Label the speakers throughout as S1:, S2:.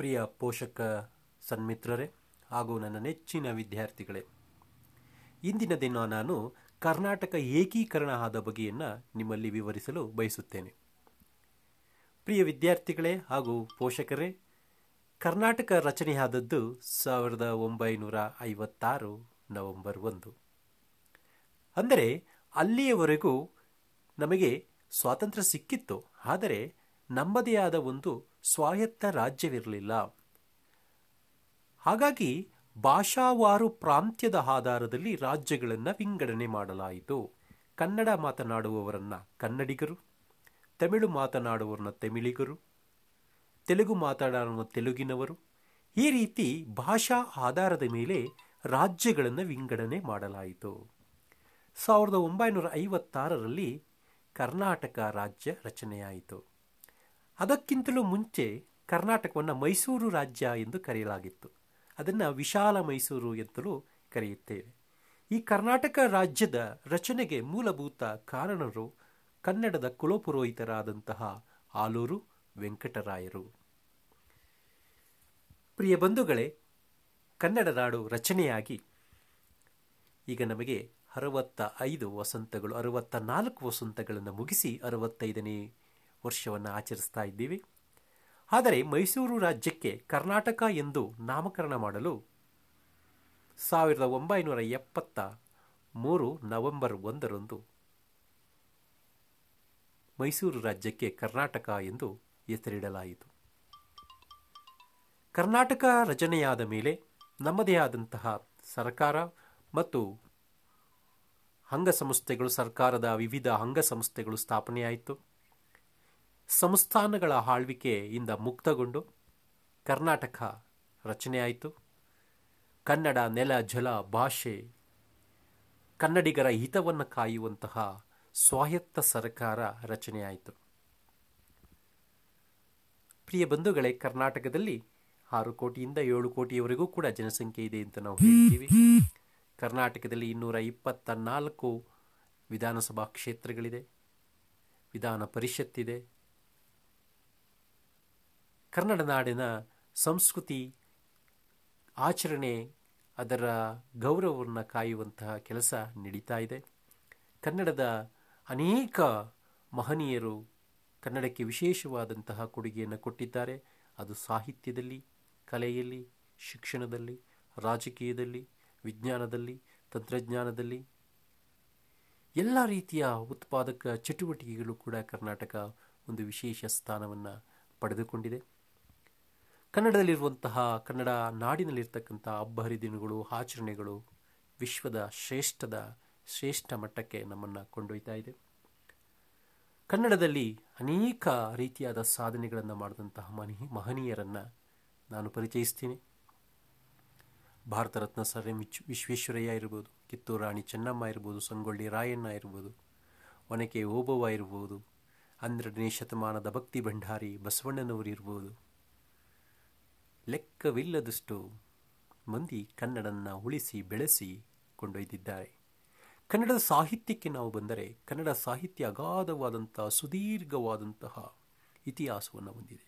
S1: ಪ್ರಿಯ ಪೋಷಕ ಸನ್ಮಿತ್ರರೇ ಹಾಗೂ ನನ್ನ ನೆಚ್ಚಿನ ವಿದ್ಯಾರ್ಥಿಗಳೇ, ಇಂದಿನ ದಿನ ನಾನು ಕರ್ನಾಟಕ ಏಕೀಕರಣ ಆದ ಬಗೆಯನ್ನು ನಿಮ್ಮಲ್ಲಿ ವಿವರಿಸಲು ಬಯಸುತ್ತೇನೆ. ಪ್ರಿಯ ವಿದ್ಯಾರ್ಥಿಗಳೇ ಹಾಗೂ ಪೋಷಕರೇ, ಕರ್ನಾಟಕ ರಚನೆಯಾದದ್ದು ಸಾವಿರದ ಒಂಬೈನೂರ ಐವತ್ತಾರು ನವೆಂಬರ್ ಒಂದು. ಅಂದರೆ ಅಲ್ಲಿಯವರೆಗೂ ನಮಗೆ ಸ್ವಾತಂತ್ರ್ಯ ಸಿಕ್ಕಿತ್ತು, ಆದರೆ ನಮ್ಮದೇ ಆದ ಒಂದು ಸ್ವಾಯತ್ತ ರಾಜ್ಯವಿರಲಿಲ್ಲ. ಹಾಗಾಗಿ ಭಾಷಾವಾರು ಪ್ರಾಂತ್ಯದ ಆಧಾರದಲ್ಲಿ ರಾಜ್ಯಗಳನ್ನು ವಿಂಗಡಣೆ ಮಾಡಲಾಯಿತು. ಕನ್ನಡ ಮಾತನಾಡುವವರನ್ನು ಕನ್ನಡಿಗರು, ತಮಿಳು ಮಾತನಾಡುವವರನ್ನ ತಮಿಳಿಗರು, ತೆಲುಗು ಮಾತನಾಡುವ ತೆಲುಗಿನವರು, ಈ ರೀತಿ ಭಾಷಾ ಆಧಾರದ ಮೇಲೆ ರಾಜ್ಯಗಳನ್ನು ವಿಂಗಡಣೆ ಮಾಡಲಾಯಿತು. ಸಾವಿರದ ಒಂಬೈನೂರ ಐವತ್ತಾರರಲ್ಲಿ ಕರ್ನಾಟಕ ರಾಜ್ಯ ರಚನೆಯಾಯಿತು. ಅದಕ್ಕಿಂತಲೂ ಮುಂಚೆ ಕರ್ನಾಟಕವನ್ನು ಮೈಸೂರು ರಾಜ್ಯ ಎಂದು ಕರೆಯಲಾಗಿತ್ತು. ಅದನ್ನು ವಿಶಾಲ ಮೈಸೂರು ಎಂತಲೂ ಕರೆಯುತ್ತೇವೆ. ಈ ಕರ್ನಾಟಕ ರಾಜ್ಯದ ರಚನೆಗೆ ಮೂಲಭೂತ ಕಾರಣರು ಕನ್ನಡದ ಕುಲಪುರೋಹಿತರಾದಂತಹ ಆಲೂರು ವೆಂಕಟರಾಯರು. ಪ್ರಿಯ ಬಂಧುಗಳೇ, ಕನ್ನಡ ನಾಡು ರಚನೆಯಾಗಿ ಈಗ ನಮಗೆ ಅರವತ್ತ ಐದು ವಸಂತಗಳು ಅರವತ್ತ ನಾಲ್ಕು ವಸಂತಗಳನ್ನು ಮುಗಿಸಿ ಅರವತ್ತೈದನೇ ವರ್ಷವನ್ನು ಆಚರಿಸ್ತಾ ಇದ್ದೀವಿ. ಆದರೆ ಮೈಸೂರು ರಾಜ್ಯಕ್ಕೆ ಕರ್ನಾಟಕ ಎಂದು ನಾಮಕರಣ ಮಾಡಲು ಸಾವಿರದ ಒಂಬೈನೂರ ಎಪ್ಪತ್ತ ಮೂರು ನವೆಂಬರ್ ಒಂದರಂದು ಮೈಸೂರು ರಾಜ್ಯಕ್ಕೆ ಕರ್ನಾಟಕ ಎಂದು ಹೆಸರಿಡಲಾಯಿತು. ಕರ್ನಾಟಕ ರಚನೆಯಾದ ಮೇಲೆ ನಮ್ಮದೇ ಆದಂತಹ ಸರ್ಕಾರ ಮತ್ತು ಅಂಗಸಂಸ್ಥೆಗಳು ಸರ್ಕಾರದ ವಿವಿಧ ಅಂಗಸಂಸ್ಥೆಗಳು ಸ್ಥಾಪನೆಯಾಯಿತು. ಸಂಸ್ಥಾನಗಳ ಆಳ್ವಿಕೆಯಿಂದ ಮುಕ್ತಗೊಂಡು ಕರ್ನಾಟಕ ರಚನೆಯಾಯಿತು. ಕನ್ನಡ ನೆಲ ಜಲ ಭಾಷೆ ಕನ್ನಡಿಗರ ಹಿತವನ್ನು ಕಾಯುವಂತಹ ಸ್ವಾಯತ್ತ ಸರ್ಕಾರ ರಚನೆಯಾಯಿತು. ಪ್ರಿಯ ಬಂಧುಗಳೇ, ಕರ್ನಾಟಕದಲ್ಲಿ ಆರು ಕೋಟಿಯಿಂದ ಏಳು ಕೋಟಿಯವರೆಗೂ ಕೂಡ ಜನಸಂಖ್ಯೆ ಇದೆ ಅಂತ ನಾವು ಹೇಳ್ತೀವಿ ಕರ್ನಾಟಕದಲ್ಲಿ ಇನ್ನೂರ ಇಪ್ಪತ್ತ ನಾಲ್ಕು ವಿಧಾನಸಭಾ ಕ್ಷೇತ್ರಗಳಿದೆ. ವಿಧಾನ ಪರಿಷತ್ತಿದೆ. ಕನ್ನಡ ನಾಡಿನ ಸಂಸ್ಕೃತಿ ಆಚರಣೆ, ಅದರ ಗೌರವವನ್ನು ಕಾಯುವಂತಹ ಕೆಲಸ ನಡೀತಾ ಇದೆ. ಕನ್ನಡದ ಅನೇಕ ಮಹನೀಯರು ಕನ್ನಡಕ್ಕೆ ವಿಶೇಷವಾದಂತಹ ಕೊಡುಗೆಯನ್ನು ಕೊಟ್ಟಿದ್ದಾರೆ. ಅದು ಸಾಹಿತ್ಯದಲ್ಲಿ, ಕಲೆಯಲ್ಲಿ, ಶಿಕ್ಷಣದಲ್ಲಿ, ರಾಜಕೀಯದಲ್ಲಿ, ವಿಜ್ಞಾನದಲ್ಲಿ, ತಂತ್ರಜ್ಞಾನದಲ್ಲಿ, ಎಲ್ಲ ರೀತಿಯ ಉತ್ಪಾದಕ ಚಟುವಟಿಕೆಗಳು ಕೂಡ ಕರ್ನಾಟಕ ಒಂದು ವಿಶೇಷ ಸ್ಥಾನವನ್ನು ಪಡೆದುಕೊಂಡಿದೆ. ಕನ್ನಡದಲ್ಲಿರುವಂತಹ ಕನ್ನಡ ನಾಡಿನಲ್ಲಿರ್ತಕ್ಕಂಥ ಹಬ್ಬ ಹರಿದಿನಗಳು ಆಚರಣೆಗಳು ವಿಶ್ವದ ಶ್ರೇಷ್ಠದ ಶ್ರೇಷ್ಠ ಮಟ್ಟಕ್ಕೆ ನಮ್ಮನ್ನು ಕೊಂಡೊಯ್ತಾ ಇದೆ. ಕನ್ನಡದಲ್ಲಿ ಅನೇಕ ರೀತಿಯಾದ ಸಾಧನೆಗಳನ್ನು ಮಾಡಿದಂತಹ ಮನಿ ಮಹನೀಯರನ್ನು ನಾನು ಪರಿಚಯಿಸ್ತೀನಿ. ಭಾರತ ರತ್ನ ಸರ್ ಎಂ ವಿಶ್ವೇಶ್ವರಯ್ಯ ಇರ್ಬೋದು, ಕಿತ್ತೂರು ರಾಣಿ ಚೆನ್ನಮ್ಮ ಇರ್ಬೋದು, ಸಂಗೊಳ್ಳಿ ರಾಯಣ್ಣ ಇರ್ಬೋದು, ಒನಕೆ ಓಬವ್ವ ಇರ್ಬೋದು, ಹನ್ನೆರಡನೇ ಶತಮಾನದ ಭಕ್ತಿ ಭಂಡಾರಿ ಬಸವಣ್ಣನವರು ಇರ್ಬೋದು ಲೆಕ್ಕವಿಲ್ಲದಷ್ಟು ಮಂದಿ ಕನ್ನಡನ್ನ ಉಳಿಸಿ, ಬೆಳೆಸಿ ಕೊಂಡೊಯ್ದಿದ್ದಾರೆ. ಕನ್ನಡದ ಸಾಹಿತ್ಯಕ್ಕೆ ನಾವು ಬಂದರೆ ಕನ್ನಡ ಸಾಹಿತ್ಯ ಅಗಾಧವಾದಂತಹ ಸುದೀರ್ಘವಾದಂತಹ ಇತಿಹಾಸವನ್ನು ಹೊಂದಿದೆ.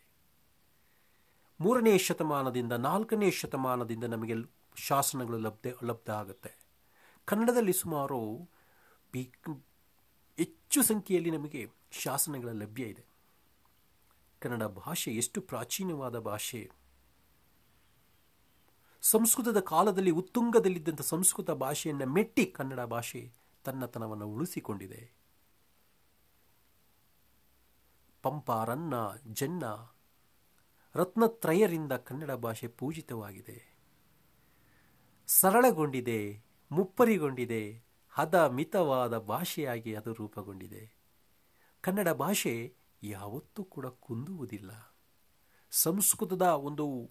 S1: ಮೂರನೇ ಶತಮಾನದಿಂದ ನಾಲ್ಕನೇ ಶತಮಾನದಿಂದ ನಮಗೆ ಶಾಸನಗಳು ಲಬ್ಧ ಲಬ್ಧ ಆಗುತ್ತೆ. ಕನ್ನಡದಲ್ಲಿ ಸುಮಾರು ಹೆಚ್ಚು ಸಂಖ್ಯೆಯಲ್ಲಿ ನಮಗೆ ಶಾಸನಗಳ ಲಭ್ಯ ಇದೆ. ಕನ್ನಡ ಭಾಷೆ ಎಷ್ಟು ಪ್ರಾಚೀನವಾದ ಭಾಷೆ ಸಂಸ್ಕೃತದ ಕಾಲದಲ್ಲಿ ಉತ್ತುಂಗದಲ್ಲಿದ್ದಂಥ ಸಂಸ್ಕೃತ ಭಾಷೆಯನ್ನು ಮೆಟ್ಟಿ ಕನ್ನಡ ಭಾಷೆ ತನ್ನತನವನ್ನು ಉಳಿಸಿಕೊಂಡಿದೆ. ಪಂಪ ರನ್ನ ಜನ್ನ ರತ್ನತ್ರಯರಿಂದ ಕನ್ನಡ ಭಾಷೆ ಪೂಜಿತವಾಗಿದೆ. ಸರಳಗೊಂಡಿದೆ, ಮುಪ್ಪರಿಗೊಂಡಿದೆ ಹದ ಮಿತವಾದ ಭಾಷೆಯಾಗಿ ಅದು ರೂಪುಗೊಂಡಿದೆ. ಕನ್ನಡ ಭಾಷೆ ಯಾವತ್ತೂ ಕೂಡ ಕುಂದುವುದಿಲ್ಲ. ಸಂಸ್ಕೃತದ ಒಂದು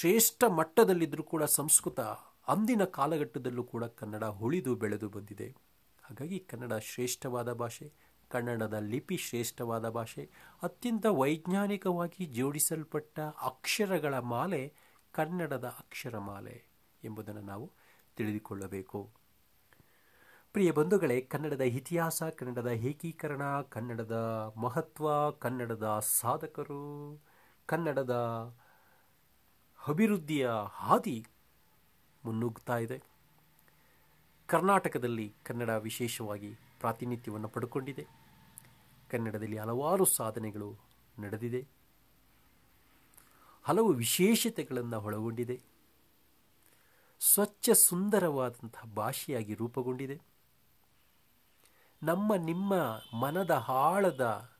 S1: ಶ್ರೇಷ್ಠ ಮಟ್ಟದಲ್ಲಿದ್ದರೂ ಕೂಡ ಸಂಸ್ಕೃತ ಅಂದಿನ ಕಾಲಘಟ್ಟದಲ್ಲೂ ಕೂಡ ಕನ್ನಡ ಉಳಿದು ಬೆಳೆದು ಬಂದಿದೆ. ಹಾಗಾಗಿ ಕನ್ನಡ ಶ್ರೇಷ್ಠವಾದ ಭಾಷೆ, ಕನ್ನಡದ ಲಿಪಿ ಶ್ರೇಷ್ಠವಾದ ಭಾಷೆ, ಅತ್ಯಂತ ವೈಜ್ಞಾನಿಕವಾಗಿ ಜೋಡಿಸಲ್ಪಟ್ಟ ಅಕ್ಷರಗಳ ಮಾಲೆ ಕನ್ನಡದ ಅಕ್ಷರಮಾಲೆ ಎಂಬುದನ್ನು ನಾವು ತಿಳಿದುಕೊಳ್ಳಬೇಕು. ಪ್ರಿಯ ಬಂಧುಗಳೇ, ಕನ್ನಡದ ಇತಿಹಾಸ, ಕನ್ನಡದ ಏಕೀಕರಣ, ಕನ್ನಡದ ಮಹತ್ವ, ಕನ್ನಡದ ಸಾಧಕರು, ಕನ್ನಡದ ಅಭಿವೃದ್ಧಿಯ ಹಾದಿ ಮುನ್ನುಗ್ತಾ ಇದೆ. ಕರ್ನಾಟಕದಲ್ಲಿ ಕನ್ನಡ ವಿಶೇಷವಾಗಿ ಪ್ರಾತಿನಿಧ್ಯವನ್ನು ಪಡ್ಕೊಂಡಿದೆ. ಕನ್ನಡದಲ್ಲಿ ಹಲವಾರು ಸಾಧನೆಗಳು ನಡೆದಿದೆ. ಹಲವು ವಿಶೇಷತೆಗಳನ್ನು ಒಳಗೊಂಡಿದೆ. ಸ್ವಚ್ಛ ಸುಂದರವಾದಂತಹ ಭಾಷೆಯಾಗಿ ರೂಪುಗೊಂಡಿದೆ. ನಮ್ಮ ನಿಮ್ಮ ಮನದ ಆಳದ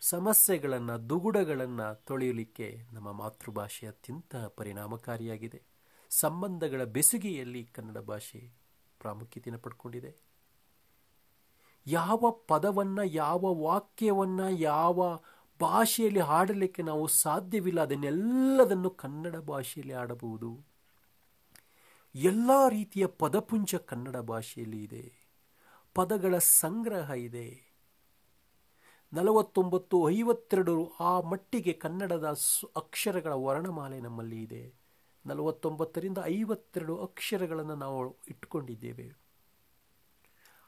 S1: ಸಮಸ್ಯೆಗಳನ್ನು, ದುಗುಡಗಳನ್ನು ತೊಳೆಯಲಿಕ್ಕೆ ನಮ್ಮ ಮಾತೃಭಾಷೆ ಅತ್ಯಂತ ಪರಿಣಾಮಕಾರಿಯಾಗಿದೆ. ಸಂಬಂಧಗಳ ಬೆಸುಗೆಯಲ್ಲಿ ಕನ್ನಡ ಭಾಷೆ ಪ್ರಾಮುಖ್ಯತೆಯನ್ನು ಪಡ್ಕೊಂಡಿದೆ. ಯಾವ ಪದವನ್ನು, ಯಾವ ವಾಕ್ಯವನ್ನು, ಯಾವ ಭಾಷೆಯಲ್ಲಿ ಹಾಡಲಿಕ್ಕೆ ನಾವು ಸಾಧ್ಯವಿಲ್ಲ, ಅದನ್ನೆಲ್ಲದನ್ನು ಕನ್ನಡ ಭಾಷೆಯಲ್ಲಿ ಆಡಬಹುದು ಎಲ್ಲ ರೀತಿಯ ಪದಪುಂಜ ಕನ್ನಡ ಭಾಷೆಯಲ್ಲಿ ಇದೆ. ಪದಗಳ ಸಂಗ್ರಹ ಇದೆ. ನಲವತ್ತೊಂಬತ್ತು ಐವತ್ತೆರಡು ಆ ಮಟ್ಟಿಗೆ ಕನ್ನಡದ ಅಕ್ಷರಗಳ ವರ್ಣಮಾಲೆ ನಮ್ಮಲ್ಲಿ ಇದೆ. ನಲವತ್ತೊಂಬತ್ತರಿಂದ ಐವತ್ತೆರಡು ಅಕ್ಷರಗಳನ್ನು ನಾವು ಇಟ್ಕೊಂಡಿದ್ದೇವೆ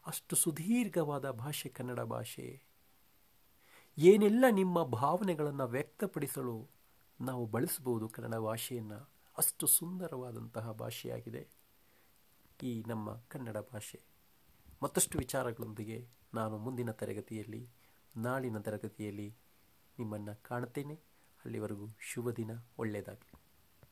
S1: ಅಷ್ಟು ಸುದೀರ್ಘವಾದ ಭಾಷೆ ಕನ್ನಡ ಭಾಷೆ. ಏನೆಲ್ಲ ನಿಮ್ಮ ಭಾವನೆಗಳನ್ನು ವ್ಯಕ್ತಪಡಿಸಲು ನಾವು ಬಳಸಬಹುದು ಕನ್ನಡ ಭಾಷೆಯನ್ನು, ಅಷ್ಟು ಸುಂದರವಾದಂತಹ ಭಾಷೆಯಾಗಿದೆ ಈ ನಮ್ಮ ಕನ್ನಡ ಭಾಷೆ. ಮತ್ತಷ್ಟು ವಿಚಾರಗಳೊಂದಿಗೆ ನಾನು ಮುಂದಿನ ತರಗತಿಯಲ್ಲಿ ನಾಳಿನ ತರಗತಿಯಲ್ಲಿ ನಿಮ್ಮನ್ನು ಕಾಣ್ತೇನೆ ಅಲ್ಲಿವರೆಗೂ ಶುಭ ದಿನ ಒಳ್ಳೆಯದಾಗಲಿ.